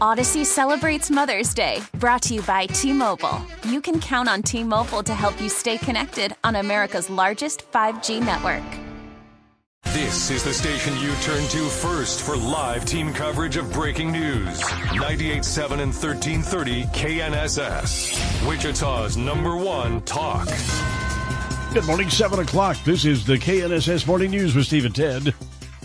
Audacy celebrates Mother's Day, brought to you by T Mobile. You can count on T Mobile to help you stay connected on America's largest 5G network. This is the station you turn to first for live team coverage of breaking news. 98.7 and 1330 KNSS. Wichita's number one talk. Good morning, 7 o'clock. This is the KNSS Morning News with Steve and Ted.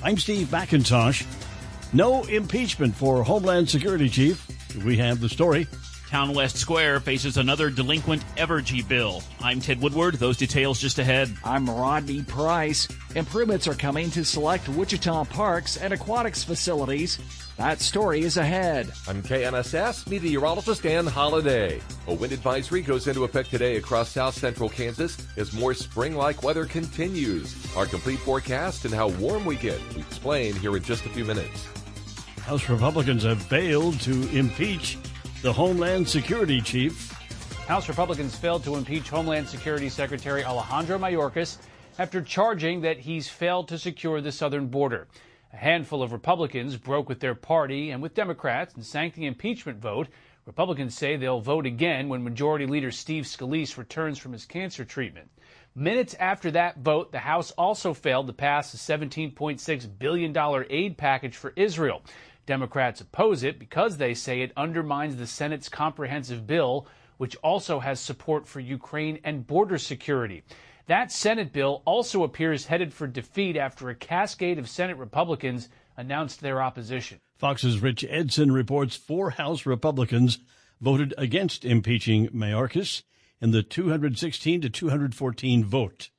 I'm Steve McIntosh. No impeachment for Homeland Security Chief. We have the story. Town West Square faces another delinquent Evergy bill. I'm Ted Woodward. Those details just ahead. I'm Rodney Price. Improvements are coming to select Wichita parks and aquatics facilities. That story is ahead. I'm KNSS meteorologist Dan Holliday. A wind advisory goes into effect today across south central Kansas as more spring like weather continues. Our complete forecast and how warm we get, we explain here in just a few minutes. House Republicans have failed to impeach the Homeland Security Chief. House Republicans failed to impeach Homeland Security Secretary Alejandro Mayorkas after charging that he's failed to secure the southern border. A handful of Republicans broke with their party and with Democrats and sank the impeachment vote. Republicans say they'll vote again when Majority Leader Steve Scalise returns from his cancer treatment. Minutes after that vote, the House also failed to pass a $17.6 billion aid package for Israel. Democrats oppose it because they say it undermines the Senate's comprehensive bill, which also has support for Ukraine and border security. That Senate bill also appears headed for defeat after a cascade of Senate Republicans announced their opposition. Fox's Rich Edson reports four House Republicans voted against impeaching Mayorkas in the 216 to 214 vote.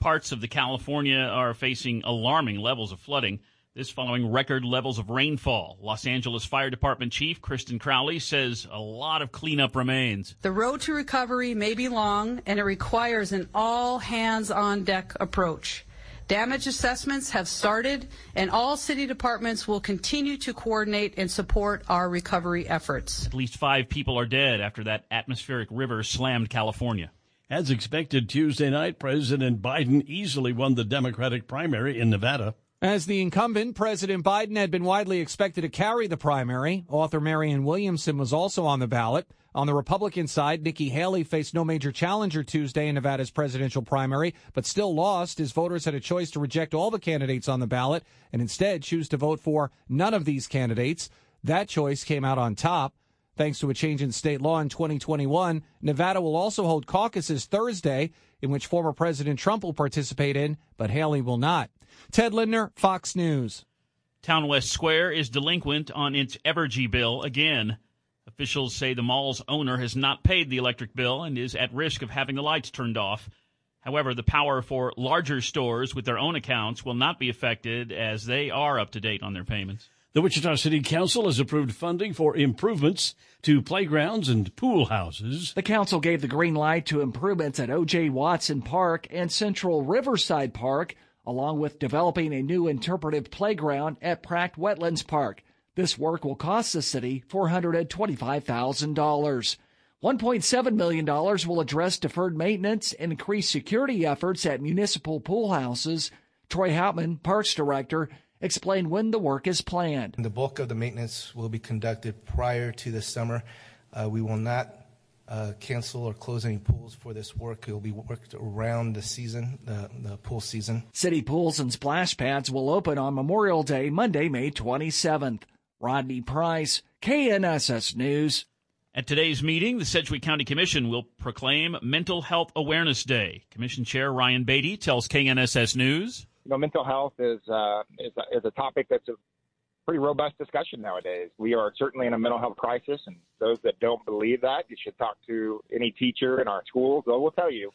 Parts of the California are facing alarming levels of flooding. This following record levels of rainfall. Los Angeles Fire Department Chief Kristen Crowley says a lot of cleanup remains. The road to recovery may be long and it requires an all hands on deck approach. Damage assessments have started and all city departments will continue to coordinate and support our recovery efforts. At least five people are dead after that atmospheric river slammed California. As expected Tuesday night, President Biden easily won the Democratic primary in Nevada. As the incumbent, President Biden had been widely expected to carry the primary. Author Marianne Williamson was also on the ballot. On the Republican side, Nikki Haley faced no major challenger Tuesday in Nevada's presidential primary, but still lost as voters had a choice to reject all the candidates on the ballot and instead choose to vote for none of these candidates. That choice came out on top. Thanks to a change in state law in 2021, Nevada will also hold caucuses Thursday, in which former President Trump will participate in, but Haley will not. Ted Lindner, Fox News. Town West Square is delinquent on its Evergy bill again. Officials say the mall's owner has not paid the electric bill and is at risk of having the lights turned off. However, the power for larger stores with their own accounts will not be affected as they are up to date on their payments. The Wichita City Council has approved funding for improvements to playgrounds and pool houses. The council gave the green light to improvements at O.J. Watson Park and Central Riverside Park along with developing a new interpretive playground at Pratt Wetlands Park. This work will cost the city $425,000. $1.7 million will address deferred maintenance and increase security efforts at municipal pool houses. Troy Houtman, Parks Director, explained when the work is planned. The bulk of the maintenance will be conducted prior to the summer. Uh, we will not cancel or close any pools for this work. It will be worked around the season, the, the pool season. City pools and splash pads will open on Memorial Day, Monday, May 27th. Rodney Price, KNSS News. At today's meeting, the Sedgwick County Commission will proclaim Mental Health Awareness Day. Commission Chair Ryan Beatty tells KNSS News. You know, mental health is uh, is, a, is a topic that's a pretty robust discussion nowadays. We are certainly in a mental health crisis, and those that don't believe that, you should talk to any teacher in our schools. They will tell you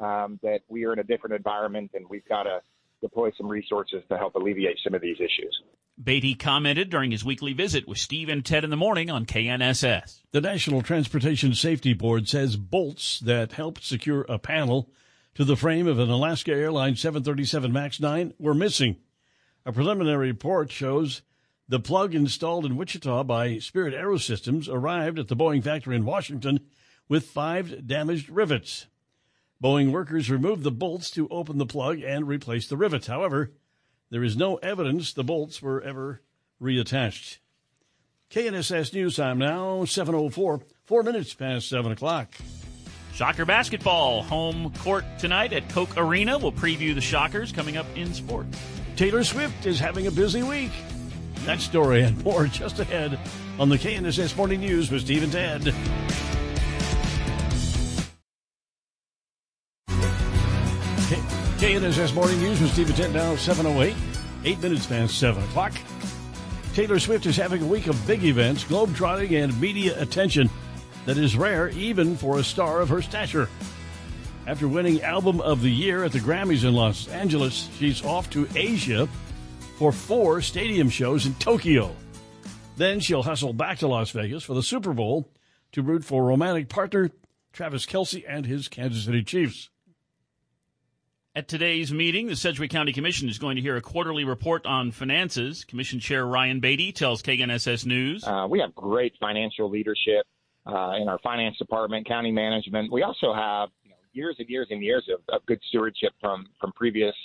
um, that we are in a different environment, and we've got to deploy some resources to help alleviate some of these issues. Beatty commented during his weekly visit with Steve and Ted in the morning on KNSS. The National Transportation Safety Board says bolts that helped secure a panel to the frame of an Alaska Airlines 737 MAX 9 were missing. A preliminary report shows the plug installed in Wichita by Spirit Aerosystems arrived at the Boeing factory in Washington with five damaged rivets. Boeing workers removed the bolts to open the plug and replace the rivets. However, there is no evidence the bolts were ever reattached. KNSS News Time now, 7.04, four minutes past 7 o'clock. Shocker basketball, home court tonight at Koch Arena. We'll preview the Shockers coming up in sports. Taylor Swift is having a busy week. That story and more just ahead on the KNSS Morning News with Steve and Ted. KNSS Morning News with Steve and Ted now 708, eight minutes past 7 o'clock. Taylor Swift is having a week of big events, globetrotting, and media attention that is rare even for a star of her stature. After winning Album of the Year at the Grammys in Los Angeles, she's off to Asia for four stadium shows in Tokyo. Then she'll hustle back to Las Vegas for the Super Bowl to root for romantic partner Travis Kelce and his Kansas City Chiefs. At today's meeting, the Sedgwick County Commission is going to hear a quarterly report on finances. Commission Chair Ryan Beatty tells KNSS News. Uh, we have great financial leadership uh, in our finance department, county management. We also have you know, years and years and years of, of good stewardship from from previous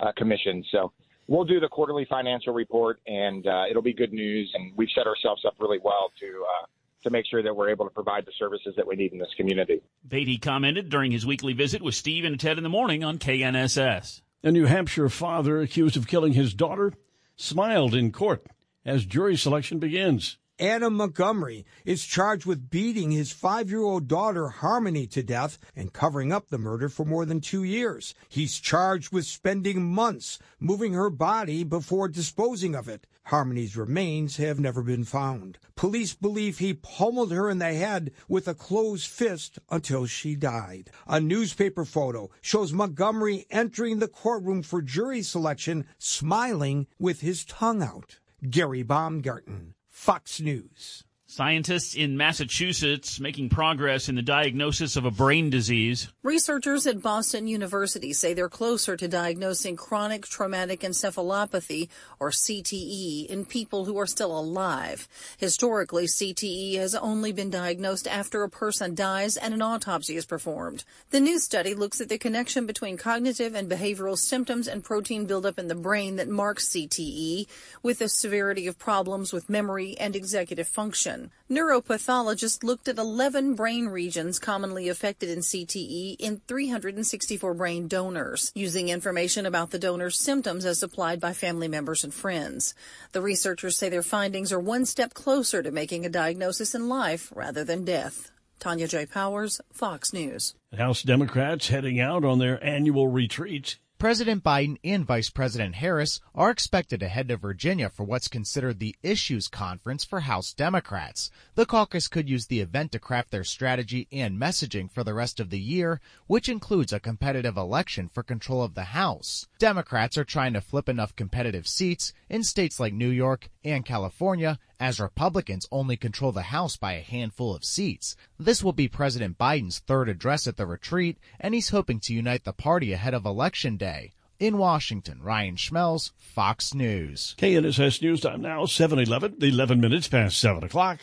uh, commissions. So we'll do the quarterly financial report, and uh, it'll be good news. And we've set ourselves up really well to uh, to make sure that we're able to provide the services that we need in this community. Beatty commented during his weekly visit with Steve and Ted in the morning on KNSS. A New Hampshire father accused of killing his daughter smiled in court as jury selection begins. Adam Montgomery is charged with beating his five year old daughter Harmony to death and covering up the murder for more than two years. He's charged with spending months moving her body before disposing of it. Harmony's remains have never been found. Police believe he pummeled her in the head with a closed fist until she died. A newspaper photo shows Montgomery entering the courtroom for jury selection, smiling with his tongue out. Gary Baumgarten, Fox News. Scientists in Massachusetts making progress in the diagnosis of a brain disease. Researchers at Boston University say they're closer to diagnosing chronic traumatic encephalopathy, or CTE, in people who are still alive. Historically, CTE has only been diagnosed after a person dies and an autopsy is performed. The new study looks at the connection between cognitive and behavioral symptoms and protein buildup in the brain that marks CTE, with the severity of problems with memory and executive function. Neuropathologists looked at 11 brain regions commonly affected in CTE in 364 brain donors, using information about the donor's symptoms as supplied by family members and friends. The researchers say their findings are one step closer to making a diagnosis in life rather than death. Tanya J. Powers, Fox News. House Democrats heading out on their annual retreat President Biden and Vice President Harris are expected to head to Virginia for what's considered the Issues Conference for House Democrats. The caucus could use the event to craft their strategy and messaging for the rest of the year, which includes a competitive election for control of the House. Democrats are trying to flip enough competitive seats in states like New York and California as Republicans only control the House by a handful of seats. This will be President Biden's third address at the retreat, and he's hoping to unite the party ahead of Election Day. In Washington, Ryan Schmelz, Fox News. KNSS News Time now, 7-Eleven, 11 minutes past 7 o'clock.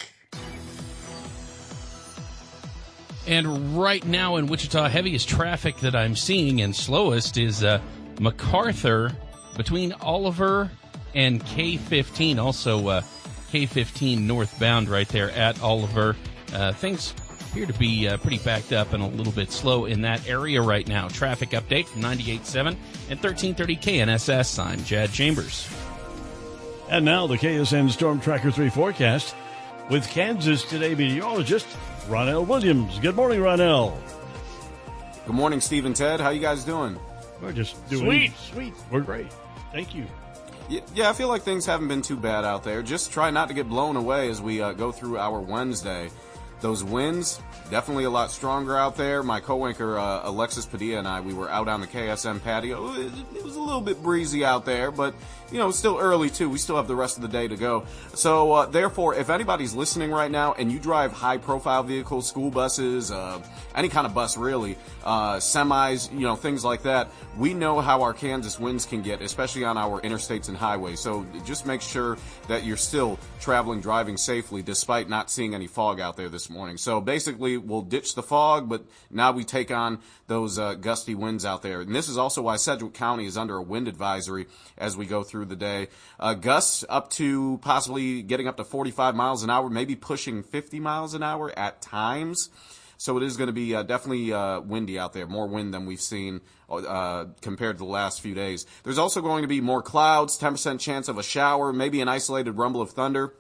And right now in Wichita, heaviest traffic that I'm seeing and slowest is uh, MacArthur between Oliver and K15. Also, uh, K15 northbound right there at Oliver. Uh, things appear to be uh, pretty backed up and a little bit slow in that area right now. Traffic update from 98.7 and 1330 KNSS. I'm Chad Chambers. And now the KSN Storm Tracker 3 forecast with Kansas Today meteorologist Ronelle Williams. Good morning, Ronelle. Good morning, Steve and Ted. How you guys doing? We're just doing Sweet. sweet. We're great. Thank you. Yeah, I feel like things haven't been too bad out there. Just try not to get blown away as we uh, go through our Wednesday. Those winds definitely a lot stronger out there. My coworker uh, Alexis Padilla and I, we were out on the KSN patio. It was a little bit breezy out there, but you know, it's still early too. We still have the rest of the day to go. So, uh, therefore, if anybody's listening right now and you drive high profile vehicles, school buses, uh, any kind of bus really, uh, semis, you know, things like that, we know how our Kansas winds can get, especially on our interstates and highways. So just make sure that you're still traveling, driving safely despite not seeing any fog out there this morning. So basically, we'll ditch the fog, but now we take on those uh, gusty winds out there. And this is also why Sedgwick County is under a wind advisory as we go through the day. Uh, gusts up to possibly getting up to 45 miles an hour, maybe pushing 50 miles an hour at times. So it is going to be uh, definitely uh, windy out there, more wind than we've seen uh, compared to the last few days. There's also going to be more clouds, 10% chance of a shower, maybe an isolated rumble of thunder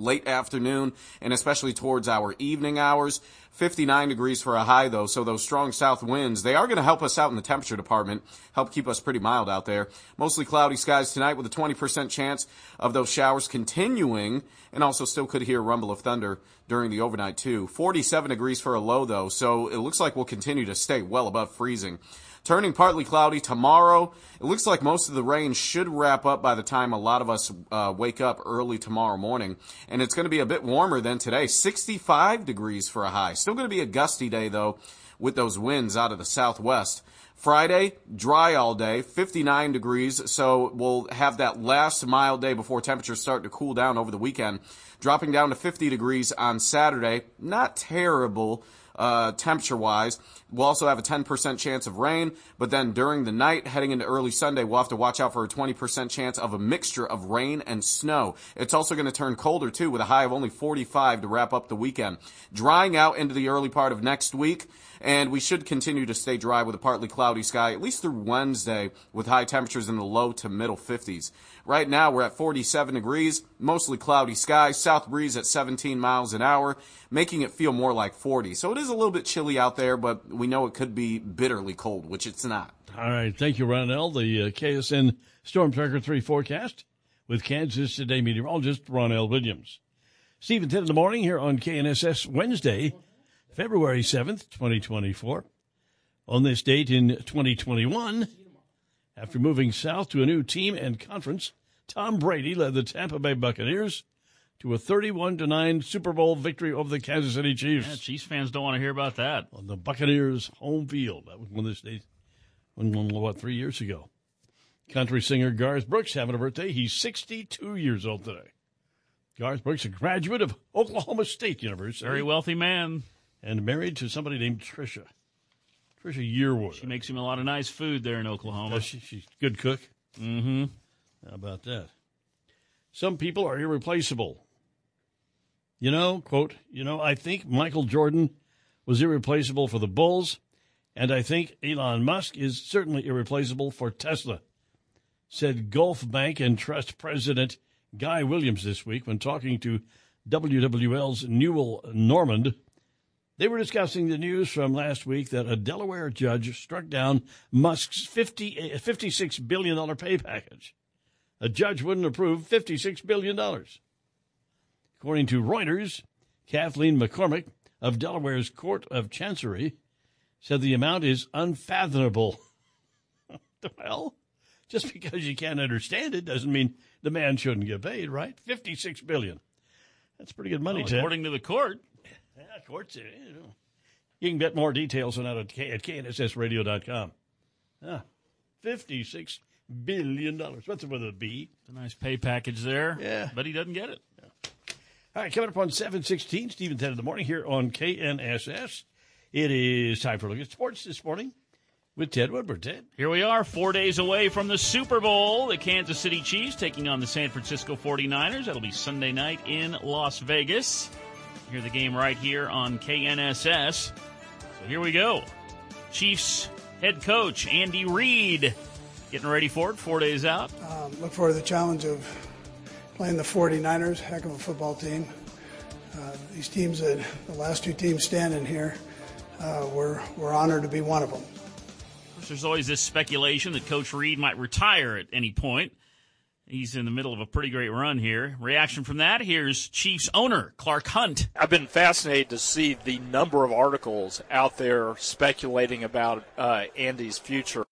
late afternoon and especially towards our evening hours. 59 degrees for a high though, so those strong south winds, they are going to help us out in the temperature department, help keep us pretty mild out there. Mostly cloudy skies tonight with a 20% chance of those showers continuing and also still could hear a rumble of thunder during the overnight too. 47 degrees for a low though, so it looks like we'll continue to stay well above freezing. Turning partly cloudy tomorrow. It looks like most of the rain should wrap up by the time a lot of us uh, wake up early tomorrow morning. And it's going to be a bit warmer than today. 65 degrees for a high. Still going to be a gusty day though with those winds out of the southwest. Friday, dry all day, 59 degrees. So we'll have that last mild day before temperatures start to cool down over the weekend. Dropping down to 50 degrees on Saturday. Not terrible uh, temperature wise. We'll also have a 10% chance of rain, but then during the night, heading into early Sunday, we'll have to watch out for a 20% chance of a mixture of rain and snow. It's also going to turn colder too, with a high of only 45 to wrap up the weekend. Drying out into the early part of next week, and we should continue to stay dry with a partly cloudy sky, at least through Wednesday, with high temperatures in the low to middle 50s. Right now, we're at 47 degrees, mostly cloudy skies, south breeze at 17 miles an hour, making it feel more like 40. So it is a little bit chilly out there, but we know it could be bitterly cold, which it's not. All right. Thank you, Ronelle. The uh, KSN Storm Tracker 3 forecast with Kansas Today meteorologist Ronelle Williams. Steve and Ted in the morning here on KNSS Wednesday, February 7th, 2024. On this date in 2021, after moving south to a new team and conference, Tom Brady led the Tampa Bay Buccaneers to a 31 to 9 Super Bowl victory over the Kansas City Chiefs. Yeah, Chiefs fans don't want to hear about that. On the Buccaneers' home field. That was one of the days, what, three years ago. Country singer Garth Brooks having a birthday. He's 62 years old today. Garth Brooks, a graduate of Oklahoma State University. Very wealthy man. And married to somebody named Trisha. Trisha Yearwood. She makes him a lot of nice food there in Oklahoma. She, she's a good cook. Mm-hmm. How about that? Some people are irreplaceable. You know, quote, you know, I think Michael Jordan was irreplaceable for the Bulls, and I think Elon Musk is certainly irreplaceable for Tesla, said Gulf Bank and Trust President Guy Williams this week when talking to WWL's Newell Normand. They were discussing the news from last week that a Delaware judge struck down Musk's 50, eh, $56 billion pay package. A judge wouldn't approve $56 billion. According to Reuters, Kathaleen McCormick of Delaware's Court of Chancery said the amount is unfathomable. well, just because you can't understand it doesn't mean the man shouldn't get paid, right? 56 billion. That's pretty good money, well, Ted. According to the court. Yeah, courts. You, know. you can get more details on that at, K- at knssradio.com. Ah, Fifty-six billion dollars. What's it with a B? It's a nice pay package there. Yeah, but he doesn't get it. Yeah. All right, coming up on 716, Steve and Ted in the morning here on KNSS. It is time for a look at sports this morning with Ted Woodward. Ted. Here we are, four days away from the Super Bowl. The Kansas City Chiefs taking on the San Francisco 49ers. That'll be Sunday night in Las Vegas. Hear the game right here on KNSS. So here we go. Chiefs head coach Andy Reid getting ready for it, four days out. Um, look forward to the challenge of playing the 49ers, heck of a football team. Uh, these teams, that the last two teams standing here, uh, we're, we're honored to be one of them. Of course, there's always this speculation that Coach Reid might retire at any point. He's in the middle of a pretty great run here. Reaction from that here's Chiefs owner Clark Hunt. I've been fascinated to see the number of articles out there speculating about uh, Andy's future.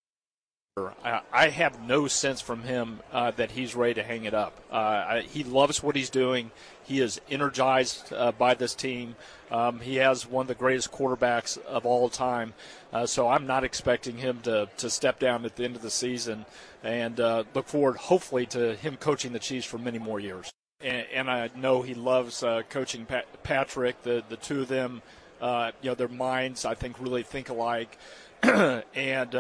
I have no sense from him uh, that he's ready to hang it up. Uh, I, he loves what he's doing. He is energized uh, by this team. Um, he has one of the greatest quarterbacks of all time. Uh, so I'm not expecting him to, to step down at the end of the season and uh, look forward, hopefully, to him coaching the Chiefs for many more years. And, and I know he loves uh, coaching Pat- Patrick. The, the two of them, you know, their minds, I think, really think alike. and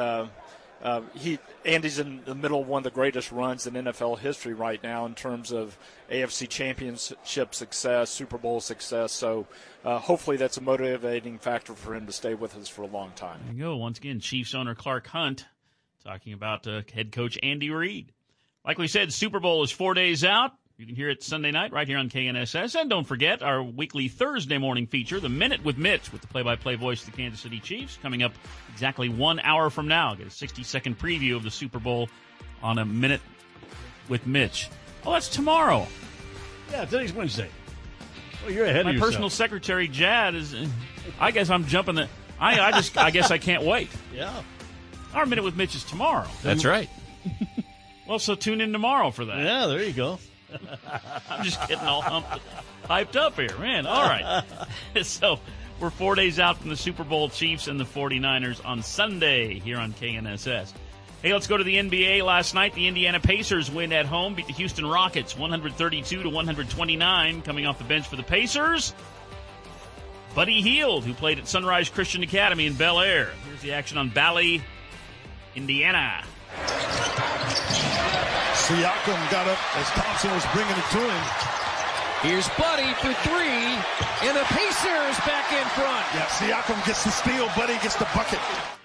uh, he Andy's in the middle of one of the greatest runs in NFL history right now in terms of AFC Championship success, Super Bowl success. So uh, hopefully that's a motivating factor for him to stay with us for a long time. Go. Once again, Chiefs owner Clark Hunt talking about uh, head coach Andy Reid. Like we said, Super Bowl is four days out. You can hear it Sunday night right here on KNSS. And don't forget our weekly Thursday morning feature, The Minute with Mitch, with the play by play voice of the Kansas City Chiefs, coming up exactly one hour from now. Get a 60 second preview of the Super Bowl on A Minute with Mitch. Oh, that's tomorrow. Yeah, today's Wednesday. Well, you're ahead My of yourself. personal secretary, Jad, is. I guess I'm jumping the. I, I just. I guess I can't wait. Yeah. Our Minute with Mitch is tomorrow. That's right. Well, so tune in tomorrow for that. Yeah, there you go. I'm just getting all humped, hyped up here, man. All right. so we're four days out from the Super Bowl Chiefs and the 49ers on Sunday here on KNSS. Hey, let's go to the NBA. Last night, the Indiana Pacers win at home, beat the Houston Rockets 132 to 129. Coming off the bench for the Pacers, Buddy Hield, who played at Sunrise Christian Academy in Bel Aire. Here's the action on Bally, Indiana. Siakam got up as Thompson was bringing it to him. Here's Buddy for three, and the Pacers back in front. Yeah, Siakam gets the steal, Buddy gets the bucket.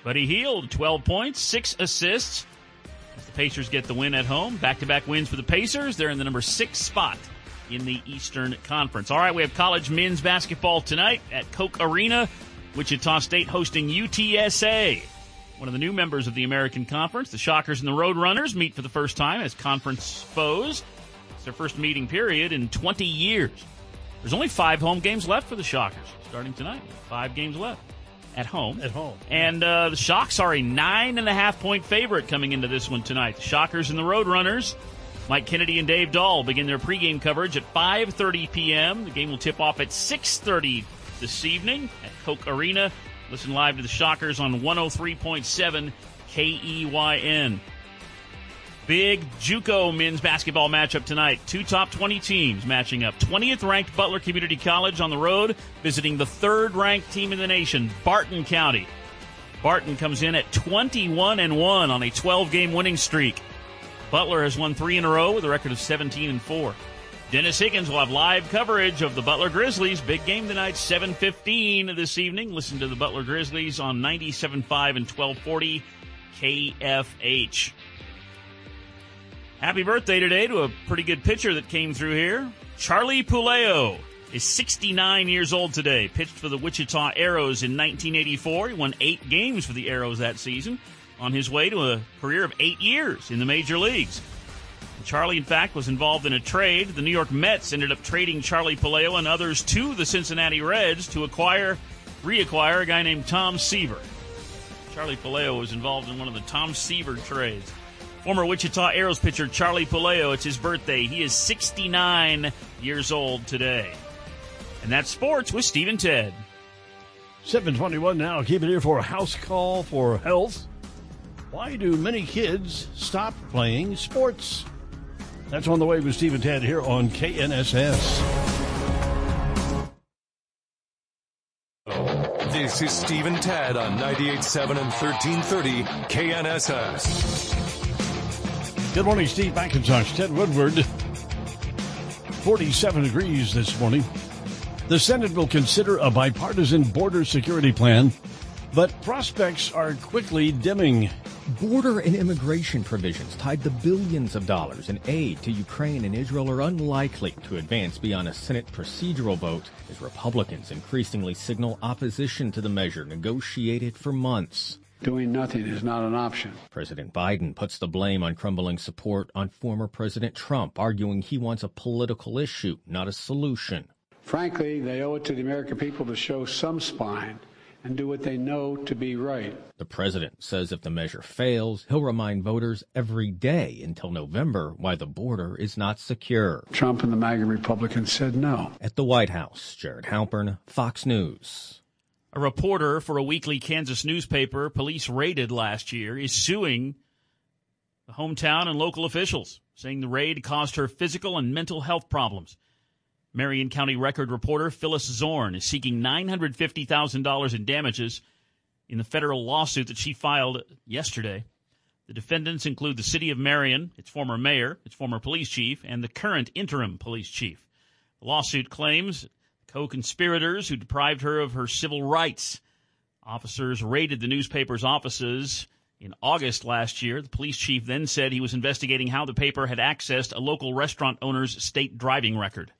Buddy Hield, 12 points, 6 assists. As the Pacers get the win at home, back to back wins for the Pacers. They're in the number six spot in the Eastern Conference. All right, we have college men's basketball tonight at Koch Arena. Wichita State hosting UTSA. One of the new members of the American Conference, the Shockers and the Roadrunners, meet for the first time as conference foes. It's their first meeting period in 20 years. There's only five home games left for the Shockers starting tonight. Five games left at home. At home. And uh, the Shocks are a nine and a half point favorite coming into this one tonight. The Shockers and the Roadrunners. Mike Kennedy and Dave Dahl begin their pregame coverage at 5:30 p.m. The game will tip off at 6:30 this evening at Koch Arena. Listen live to the Shockers on 103.7 KEYN. Big JUCO men's basketball matchup tonight. Two top 20 teams matching up. 20th ranked Butler Community College on the road, visiting the third ranked team in the nation, Barton County. Barton comes in at 21 and 1 on a 12 game winning streak. Butler has won three in a row with a record of 17 and 4. Dennis Higgins will have live coverage of the Butler Grizzlies. Big game tonight, 7:15 this evening. Listen to the Butler Grizzlies on 97.5 and 1240 KFH. Happy birthday today to a pretty good pitcher that came through here. Charlie Puleo is 69 years old today. Pitched for the Wichita Aeros in 1984. He won eight games for the Aeros that season. On his way to a career of eight years in the major leagues. Charlie, in fact, was involved in a trade. The New York Mets ended up trading Charlie Puleo and others to the Cincinnati Reds to acquire, reacquire a guy named Tom Seaver. Charlie Puleo was involved in one of the Tom Seaver trades. Former Wichita Aeros pitcher Charlie Puleo, it's his birthday. He is 69 years old today. And that's sports with Steve and Ted. 721 now. Keep it here for a house call for health. Why do many kids stop playing sports? That's on the way with Steve and Ted here on KNSS. This is Steve and Ted on 98.7 and 1330 KNSS. Good morning, Steve McIntosh, Ted Woodward. 47 degrees this morning. The Senate will consider a bipartisan border security plan, but prospects are quickly dimming. Border and immigration provisions tied to billions of dollars in aid to Ukraine and Israel are unlikely to advance beyond a Senate procedural vote as Republicans increasingly signal opposition to the measure negotiated for months. Doing nothing is not an option. President Biden puts the blame on crumbling support on former President Trump, arguing he wants a political issue, not a solution. Frankly, they owe it to the American people to show some spine and do what they know to be right. The president says if the measure fails, he'll remind voters every day until November why the border is not secure. Trump and the MAGA Republicans said no. At the White House, Jared Halpern, Fox News. A reporter for a weekly Kansas newspaper police raided last year is suing the hometown and local officials, saying the raid caused her physical and mental health problems. Marion County Record reporter Phyllis Zorn is seeking $950,000 in damages in the federal lawsuit that she filed yesterday. The defendants include the city of Marion, its former mayor, its former police chief, and the current interim police chief. The lawsuit claims co conspirators who deprived her of her civil rights. Officers raided the newspaper's offices in August last year. The police chief then said he was investigating how the paper had accessed a local restaurant owner's state driving record.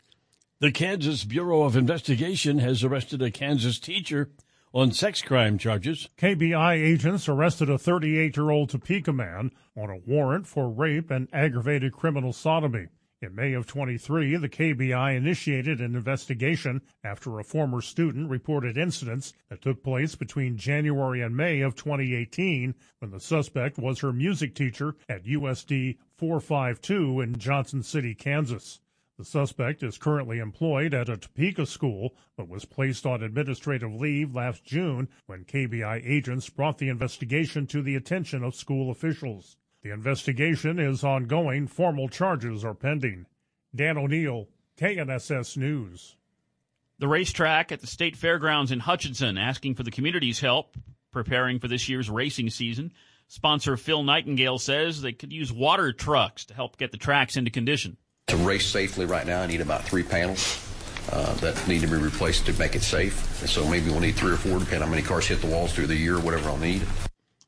The Kansas Bureau of Investigation has arrested a Kansas teacher on sex crime charges. KBI agents arrested a 38 year old Topeka man on a warrant for rape and aggravated criminal sodomy. In May of 23, the KBI initiated an investigation after a former student reported incidents that took place between January and May of 2018 when the suspect was her music teacher at USD 452 in Johnson City, Kansas. The suspect is currently employed at a Topeka school, but was placed on administrative leave last June when KBI agents brought the investigation to the attention of school officials. The investigation is ongoing. Formal charges are pending. Dan O'Neill, KNSS News. The racetrack at the State Fairgrounds in Hutchinson asking for the community's help preparing for this year's racing season. Sponsor Phil Nightingale says they could use water trucks to help get the tracks into condition. To race safely right now, I need about three panels uh, that need to be replaced to make it safe. And so maybe we'll need three or four, depending on how many cars hit the walls through the year, whatever I'll need.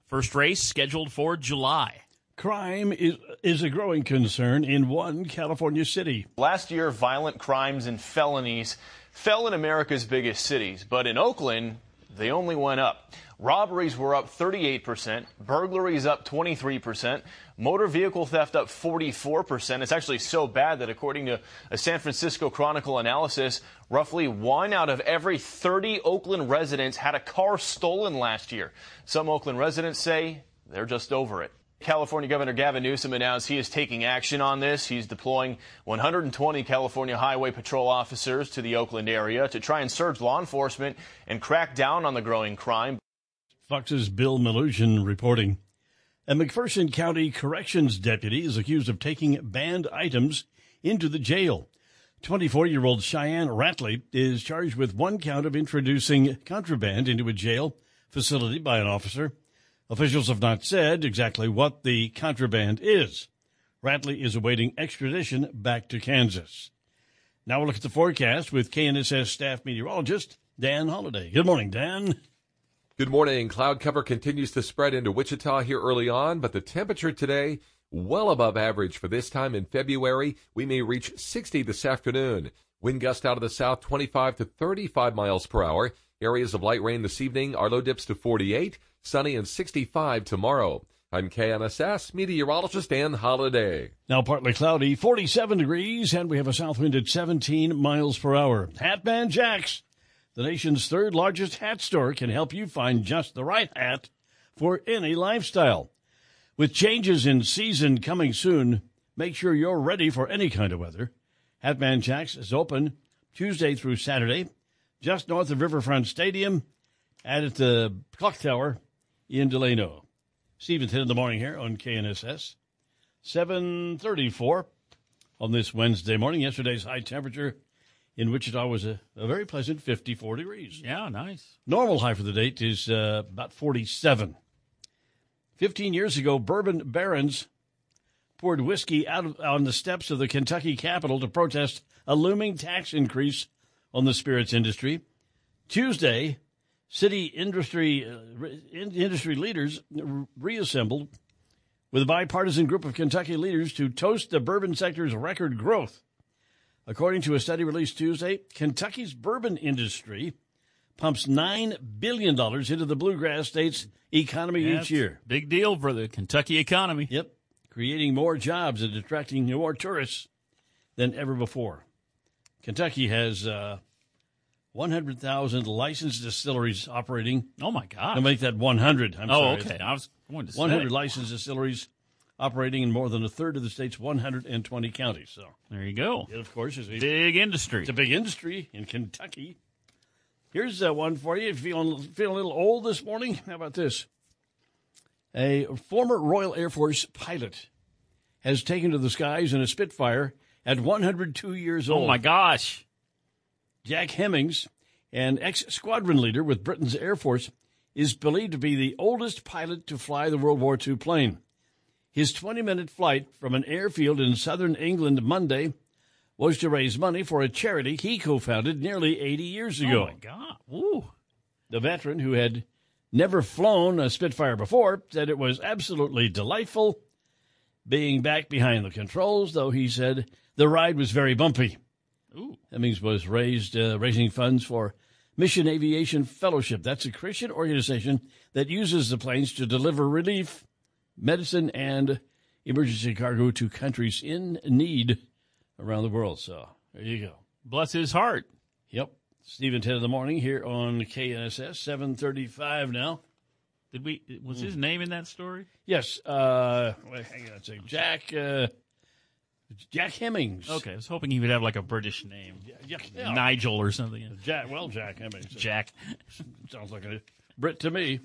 First race scheduled for July. Crime is, is a growing concern in one California city. Last year, violent crimes and felonies fell in America's biggest cities, but in Oakland, they only went up. Robberies were up 38%, burglaries up 23%, motor vehicle theft up 44%. It's actually so bad that according to a San Francisco Chronicle analysis, roughly one out of every 30 Oakland residents had a car stolen last year. Some Oakland residents say they're just over it. California Governor Gavin Newsom announced he is taking action on this. He's deploying 120 California Highway Patrol officers to the Oakland area to try and surge law enforcement and crack down on the growing crime. Fox's Bill Melugin reporting. A McPherson County Corrections deputy is accused of taking banned items into the jail. 24 year old Cheyenne Ratley is charged with one count of introducing contraband into a jail facility by an officer. Officials have not said exactly what the contraband is. Ratley is awaiting extradition back to Kansas. Now we'll look at the forecast with KNSS staff meteorologist Dan Holliday. Good morning, Dan. Good morning. Cloud cover continues to spread into Wichita here early on, but the temperature today well above average for this time in February. We may reach 60 this afternoon. Wind gust out of the south 25 to 35 miles per hour. Areas of light rain this evening. Our low dips to 48 sunny and 65 tomorrow. I'm KNSS meteorologist Dan Holliday. Now partly cloudy, 47 degrees, and we have a south wind at 17 miles per hour. Hatman Jacks, the nation's third largest hat store, can help you find just the right hat for any lifestyle. With changes in season coming soon, make sure you're ready for any kind of weather. Hatman Jacks is open Tuesday through Saturday, just north of Riverfront Stadium and at the clock tower in Delano. Steve and Ted in the morning here on KNSS. 734 on this Wednesday morning. Yesterday's high temperature in Wichita was a, a very pleasant 54 degrees. Yeah, nice. Normal high for the date is uh, about 47. 15 years ago, bourbon barons poured whiskey out of, on the steps of the Kentucky Capitol to protest a looming tax increase on the spirits industry. Tuesday, city industry uh, industry leaders reassembled with a bipartisan group of Kentucky leaders to toast the bourbon sector's record growth. According to a study released Tuesday, Kentucky's bourbon industry pumps $9 billion into the bluegrass state's economy yeah, each year. Big deal for the Kentucky economy. Yep. Creating more jobs and attracting more tourists than ever before. Kentucky has uh, 100,000 licensed distilleries operating. Oh my God! To make that 100. I'm oh, sorry. okay. I was going to say 100 licensed distilleries operating in more than a third of the state's 120 counties. So there you go. It, of course, is a big industry. It's a big industry in Kentucky. Here's uh, one for you. If you feeling feeling a little old this morning, how about this? A former Royal Air Force pilot has taken to the skies in a Spitfire at 102 years old. Oh my gosh! Jack Hemmings, an ex-squadron leader with Britain's Air Force, is believed to be the oldest pilot to fly the World War II plane. His 20-minute flight from an airfield in southern England Monday was to raise money for a charity he co-founded nearly 80 years ago. Oh my God! Ooh. The veteran, who had never flown a Spitfire before, said it was absolutely delightful being back behind the controls, though he said the ride was very bumpy. Ooh. Hemmings was raised uh, raising funds for Mission Aviation Fellowship. That's a Christian organization that uses the planes to deliver relief, medicine, and emergency cargo to countries in need around the world. So there you go. Bless his heart. Yep. Steve and Ted in the morning here on KNSS, 735 now. Did we, was his name in that story? Yes. Uh, wait, hang on a second. Jack, uh, Jack Hemmings. Okay. I was hoping he would have like a British name. Yeah, yeah. Nigel or something. Jack, well, Jack Hemmings. Jack. Sounds like a Brit to me.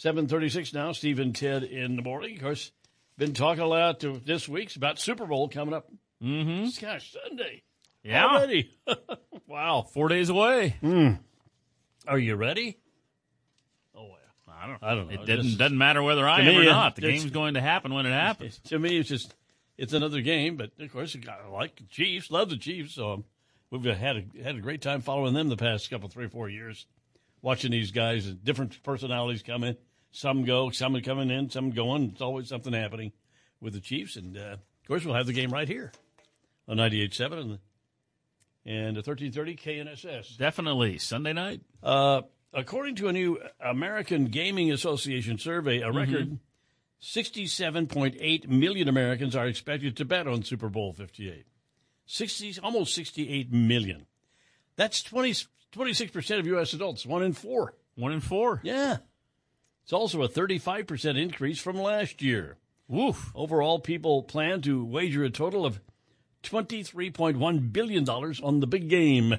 736 now, Steve and Ted in the morning. Of course, been talking a lot to this week's about Super Bowl coming up. Mm-hmm. Gosh, Sunday. Yeah. Already. wow. Four days away. Mm. Are you ready? Oh, well. I don't, I don't know. It doesn't, Just- doesn't matter whether I am or me, uh, not. The game's going to happen when it happens. to me, it's just it's another game. But of course, I like the Chiefs, love the Chiefs. So we've had a had a great time following them the past couple, three, four years, watching these guys and different personalities come in. Some go, some are coming in, some going. It's always something happening with the Chiefs, and uh, of course, we'll have the game right here on 98.7 and and the 1330 KNSS. Definitely. Sunday night. Uh, according to a new American Gaming Association survey, a record 67.8 million Americans are expected to bet on Super Bowl 58. 60, almost 68 million. That's 20, 26% of U.S. adults, one in four. One in four. Yeah. It's also a 35% increase from last year. Woof. Overall, people plan to wager a total of $23.1 billion on the big game,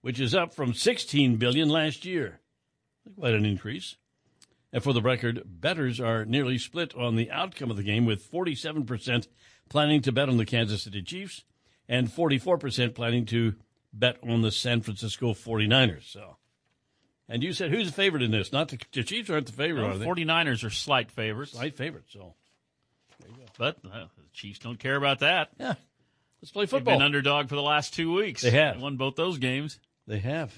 which is up from 16 billion last year. Quite an increase. And for the record, bettors are nearly split on the outcome of the game, with 47% planning to bet on the Kansas City Chiefs and 44% planning to bet on the San Francisco 49ers. So, and you said who's the favorite in this? Not the, the Chiefs aren't the favorite, Well, are they? 49ers are slight favorites. Slight favorites. So, But uh, the Chiefs don't care about that. yeah, let's play They've football. been underdog for the last two weeks. They have. won both those games. They have.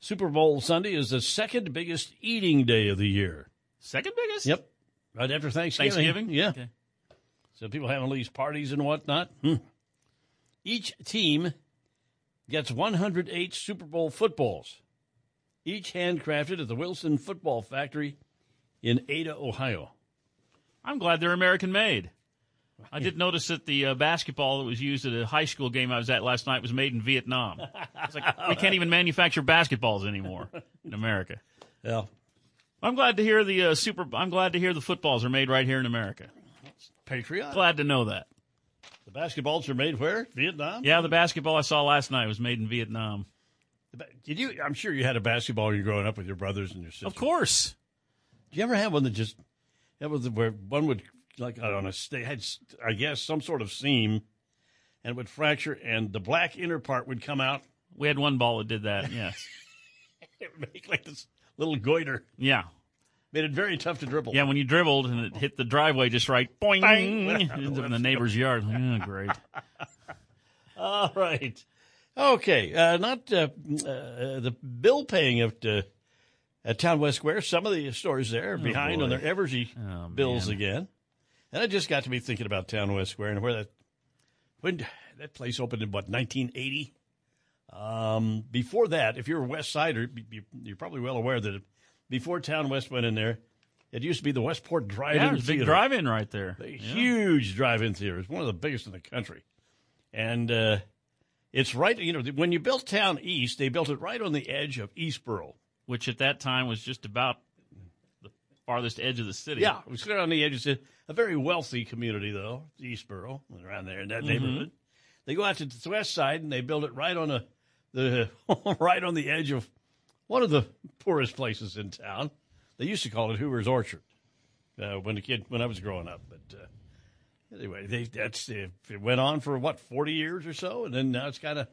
Super Bowl Sunday is the second biggest eating day of the year. Second biggest? Yep. Right after Thanksgiving. Thanksgiving? Yeah. Okay. So people having all these parties and whatnot. Hmm. Each team gets 108 Super Bowl footballs, each handcrafted at the Wilson Football Factory in Ada, Ohio. I'm glad they're American made. I did notice that the uh, basketball that was used at a high school game I was at last night was made in Vietnam. It's like we can't even manufacture basketballs anymore in America. Yeah. I'm glad to hear the uh, super. I'm glad to hear the footballs are made right here in America. Patriotic. Glad to know that. The basketballs are made where? Vietnam? Yeah, the basketball I saw last night was made in Vietnam. Did you? I'm sure you had a basketball when you were growing up with your brothers and your sisters. Of course. Do you ever have one that just that was where one would like I don't know they had I guess some sort of seam and it would fracture and the black inner part would come out. We had one ball that did that. Yes. it would make like this little goiter. Yeah. Made it very tough to dribble. Yeah, when you dribbled and it hit the driveway just right, boing, up in the neighbor's yard. Oh, great. All right. Okay. Uh, not uh, uh, the bill paying at uh, at Town West Square. Some of the stores there are Oh, behind on their Evergy Oh, bills man. again. And I just got to be thinking about Town West Square and where that when that place opened in what 1980. Um, before that, if you're a West Sider, you- you- you're probably well aware that before Town West went in there, it used to be the Westport Drive-In Yeah, a big drive-in right there. A Yeah. huge drive-in theater. It's one of the biggest in the country. And uh, It's right, you know, when you built Town East, they built it right on the edge of Eastborough. Which at that time was just about the farthest edge of the city. Yeah, it was right on the edge. It's a very wealthy community, though, Eastborough, around there in that Mhm. neighborhood. They go out to the west side and they build it right on the, the right on the edge of one of the poorest places in town. They used to call it Hoover's Orchard uh, when the kid when I was growing up. But uh, anyway, they that's it went on for what forty years or so, and then now it's kind of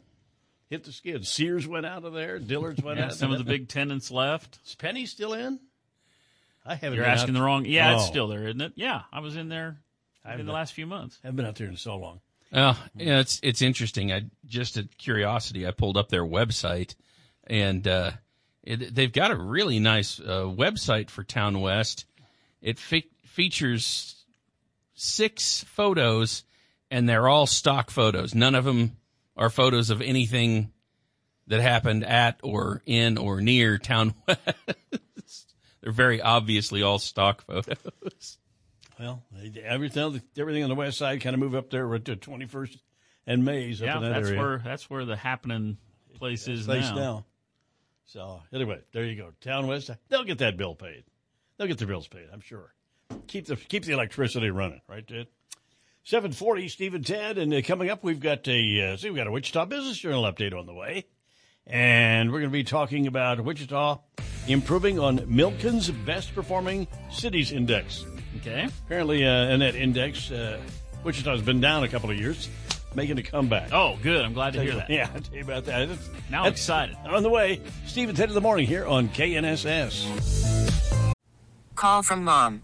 hit the skid. Sears went out of there. Dillard's went Yeah, out. some of the big tenants left. Is Penny still in? I haven't. You're been asking out- the wrong. Yeah, it's Oh. still there, isn't it? Yeah, I was in there I've in the been- last few months. I haven't been out there in so long. Uh, yeah, it's it's interesting. I just a curiosity. I pulled up their website, and uh, it, they've got a really nice uh, website for Town West. It fe- features six photos, and they're all stock photos. None of them are photos of anything that happened at or in or near Town West. they're very obviously all stock photos. Well, everything everything on the west side kind of move up there to Twenty First and Maize up Yeah, in that that's area. where that's where the happening place is Place now. So anyway, there you go. Town West, they'll get that bill paid. They'll get their bills paid, I'm sure. Keep the keep the electricity running, right, Ted? Seven forty, Steve and Ted, and uh, coming up, we've got a uh, see, we've got a Wichita Business Journal update on the way, and we're going to be talking about Wichita improving on Milken's best performing cities index. Okay. Apparently, uh, in that index, uh, Wichita's been down a couple of years, making a comeback. Oh, good. I'm glad to hear that. Yeah, I'll tell you about that. That's- Now I'm excited. On the way, Steve and Ted in the morning here on KNSS. Call from mom.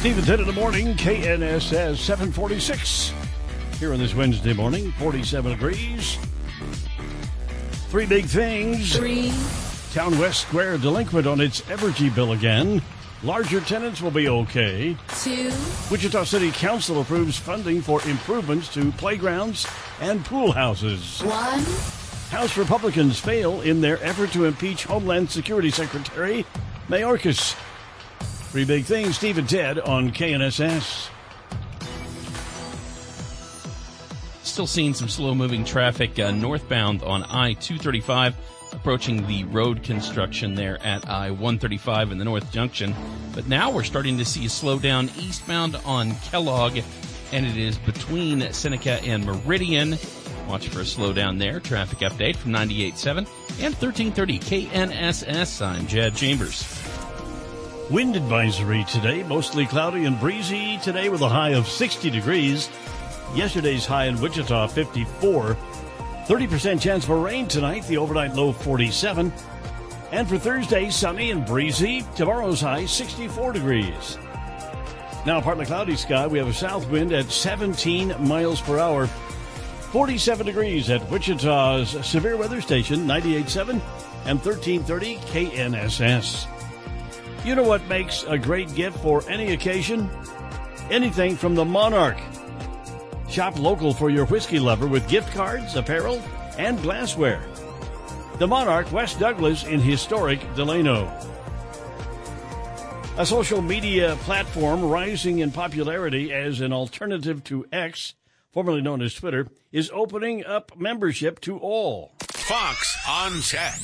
Steve and Ted in the morning, KNSS 746. Here on this Wednesday morning, 47 degrees. Three big things. Three. Town West Square delinquent on its Evergy bill again. Larger tenants will be okay. Two. Wichita City Council approves funding for improvements to playgrounds and pool houses. One. House Republicans fail in their effort to impeach Homeland Security Secretary Mayorkas. Three big things, Steve and Ted on KNSS. Still seeing some slow moving traffic uh, northbound on I 235, approaching the road construction there at I 135 in the North Junction. But now we're starting to see a slowdown eastbound on Kellogg, and it is between Seneca and Meridian. Watch for a slowdown there. Traffic update from 98.7 and 1330 KNSS. I'm Jed Chambers. Wind advisory today, mostly cloudy and breezy today with a high of 60 degrees. Yesterday's high in Wichita, 54. 30% chance for rain tonight, the overnight low 47. And for Thursday, sunny and breezy. Tomorrow's high, 64 degrees. Now, partly cloudy sky. We have a south wind at 17 miles per hour. 47 degrees at Wichita's severe weather station, 98.7 and 1330 KNSS. You know what makes a great gift for any occasion? Anything from the Monarch. Shop local for your whiskey lover with gift cards, apparel, and glassware. The Monarch, West Douglas in historic Delano. A social media platform rising in popularity as an alternative to X, formerly known as Twitter, is opening up membership to all. Fox on Tech.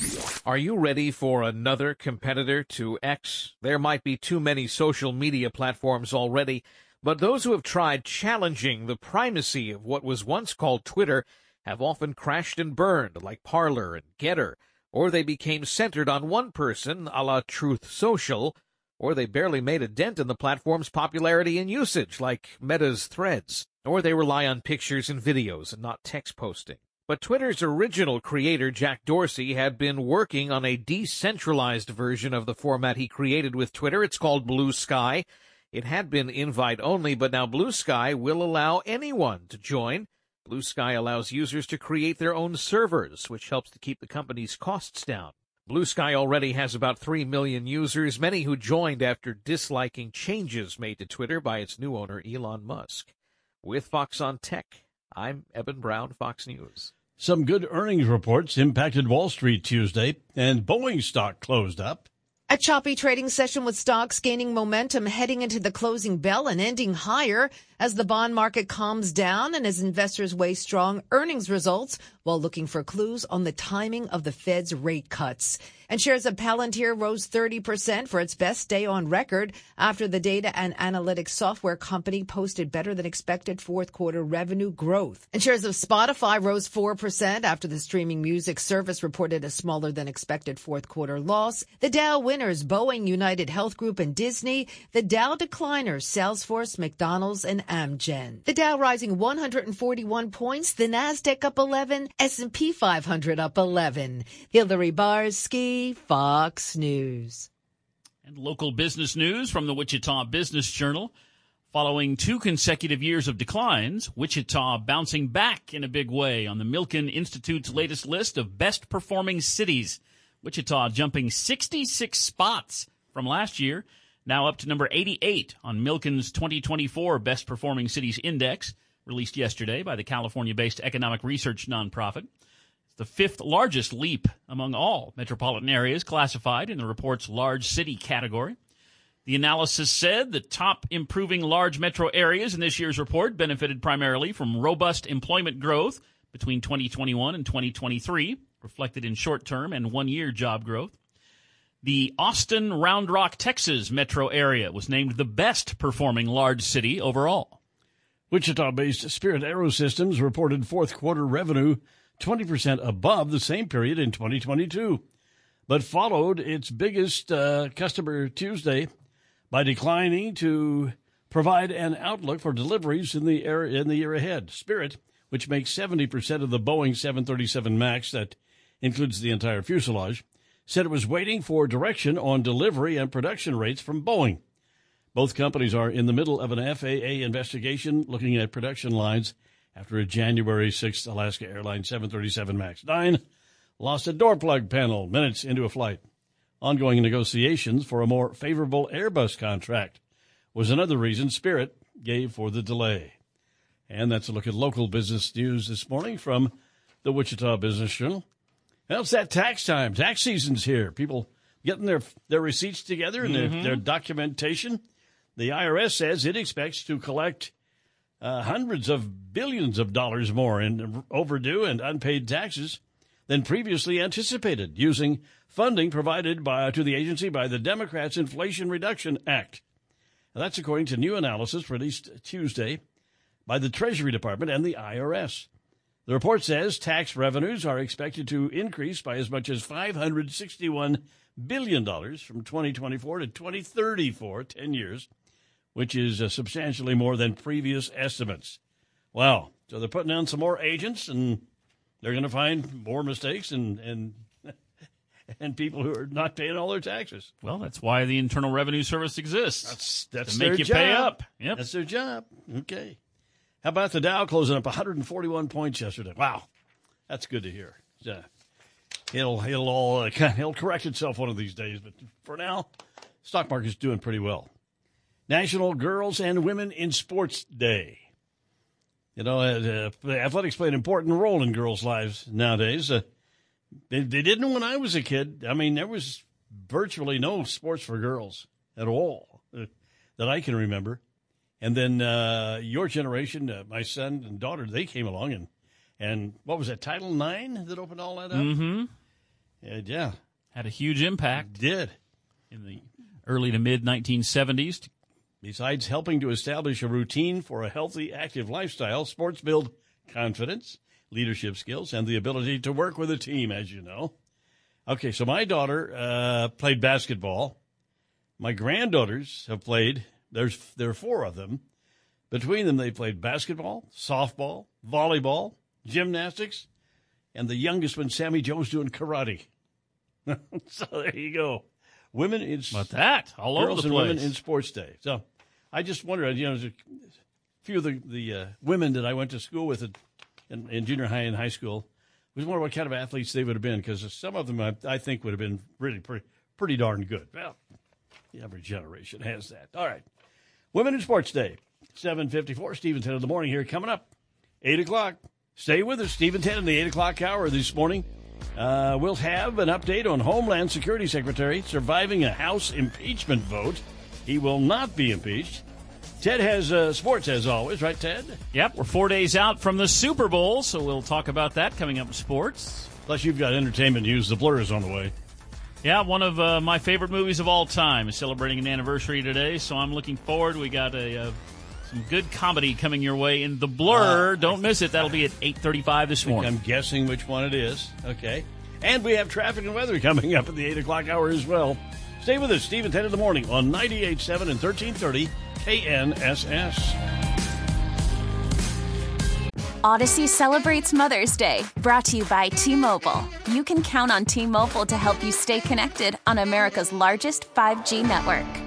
Are you ready for another competitor to X? There might be too many social media platforms already, but those who have tried challenging the primacy of what was once called Twitter have often crashed and burned, like Parler and Gettr, or they became centered on one person, a la Truth Social, or they barely made a dent in the platform's popularity and usage, like Meta's Threads, or they rely on pictures and videos and not text posting. But Twitter's original creator, Jack Dorsey, had been working on a decentralized version of the format he created with Twitter. It's called Bluesky. It had been invite only, but now Bluesky will allow anyone to join. Bluesky allows users to create their own servers, which helps to keep the company's costs down. Bluesky already has about 3 million users, many who joined after disliking changes made to Twitter by its new owner, Elon Musk. With Fox on Tech, I'm Eben Brown, Fox News. Some good earnings reports impacted Wall Street Tuesday, and Boeing stock closed up. A choppy trading session with stocks gaining momentum heading into the closing bell and ending higher as the bond market calms down and as investors weigh strong earnings results while looking for clues on the timing of the Fed's rate cuts. And shares of Palantir rose 30% for its best day on record after the data and analytics software company posted better than expected fourth quarter revenue growth. And shares of Spotify rose 4% after the streaming music service reported a smaller than expected fourth quarter loss. The Dow winners, Boeing, United Health Group, and Disney. The Dow decliners, Salesforce, McDonald's, and Amgen. The Dow rising 141 points, the Nasdaq up 11, S&P 500 up 11. Hillary Barsky, Fox News. And local business news from the Wichita Business Journal. Following two consecutive years of declines, Wichita bouncing back in a big way on the Milken Institute's latest list of best performing cities. Wichita jumping 66 spots from last year now up to number 88 on Milken's 2024 Best Performing Cities Index, released yesterday by the California based economic research nonprofit. It's the fifth largest leap among all metropolitan areas classified in the report's large city category. The analysis said the top improving large metro areas in this year's report benefited primarily from robust employment growth between 2021 and 2023, reflected in short term and one year job growth. The Austin Round Rock, Texas metro area was named the best performing large city overall. Wichita based Spirit Aerosystems reported fourth quarter revenue 20% above the same period in 2022, but followed its biggest uh, customer Tuesday by declining to provide an outlook for deliveries in the, air, in the year ahead. Spirit, which makes 70% of the Boeing 737 MAX, that includes the entire fuselage, said it was waiting for direction on delivery and production rates from Boeing. Both companies are in the middle of an FAA investigation looking at production lines after a January 6th Alaska Airlines 737 MAX 9 lost a door plug panel minutes into a flight. Ongoing negotiations for a more favorable Airbus contract was another reason Spirit gave for the delay. And that's a look at local business news this morning from the Wichita Business Journal. Well, it's that tax time. Tax season's here. People getting their their receipts together and Mhm. their, their documentation. The IRS says it expects to collect uh, hundreds of billions of dollars more in overdue and unpaid taxes than previously anticipated, using funding provided by to the agency by the Democrats' Inflation Reduction Act. Now, that's according to new analysis released Tuesday by the Treasury Department and the IRS. The report says tax revenues are expected to increase by as much as $561 billion from 2024 to 2034, 10 years, which is uh, substantially more than previous estimates. Wow. So they're putting on some more agents and they're going to find more mistakes and, and, and people who are not paying all their taxes. Well, that's why the Internal Revenue Service exists. That's, that's to make their you job. pay up. Yep. That's their job. Okay. How about the Dow closing up 141 points yesterday? Wow, that's good to hear. Yeah. It'll it'll all uh, it'll correct itself one of these days, but for now, stock market's doing pretty well. National Girls and Women in Sports Day. You know, uh, uh, athletics play an important role in girls' lives nowadays. Uh, they, they didn't when I was a kid. I mean, there was virtually no sports for girls at all uh, that I can remember. And then uh, your generation, uh, my son and daughter, they came along and And what was that, Title IX that opened all that up? Mm-hmm. And yeah. Had a huge impact. Did. In the early to mid 1970s. Besides helping to establish a routine for a healthy, active lifestyle, sports build confidence, leadership skills, and the ability to work with a team, as you know. Okay, so my daughter uh, played basketball. My granddaughters have played. There's there are four of them. Between them, they played basketball, softball, volleyball, gymnastics, and the youngest one, Sammy Joe's doing karate. so there you go. Women in But that all girls over the and place. women in sports day. So I just wonder, you know, a few of the the uh, women that I went to school with in, in junior high and high school. I was wondering what kind of athletes they would have been because some of them I, I think would have been really pretty pretty darn good. Well, the every generation has that. All right, women in sports day, seven fifty four. Steve and Ted in the morning here coming up, eight o'clock. Stay with us, Steve and Ted in the eight o'clock hour this morning. Uh, we'll have an update on Homeland Security Secretary surviving a House impeachment vote. He will not be impeached. Ted has uh, sports as always, right, Ted? Yep, we're four days out from the Super Bowl, so we'll talk about that coming up in sports. Plus, you've got entertainment news. The Blur is on the way. Yeah, one of uh, my favorite movies of all time is celebrating an anniversary today, so I'm looking forward. We got a uh, some good comedy coming your way in The Blur. Uh, Don't miss it. That'll be at 8:35 this morning. I'm guessing which one it is. Okay. And we have traffic and weather coming up at the 8 o'clock hour as well. Stay with us, Steve and Ted in the morning on 98.7 and 1330 KNSS. Audacy celebrates Mother's Day, brought to you by T Mobile. You can count on T Mobile to help you stay connected on America's largest 5G network.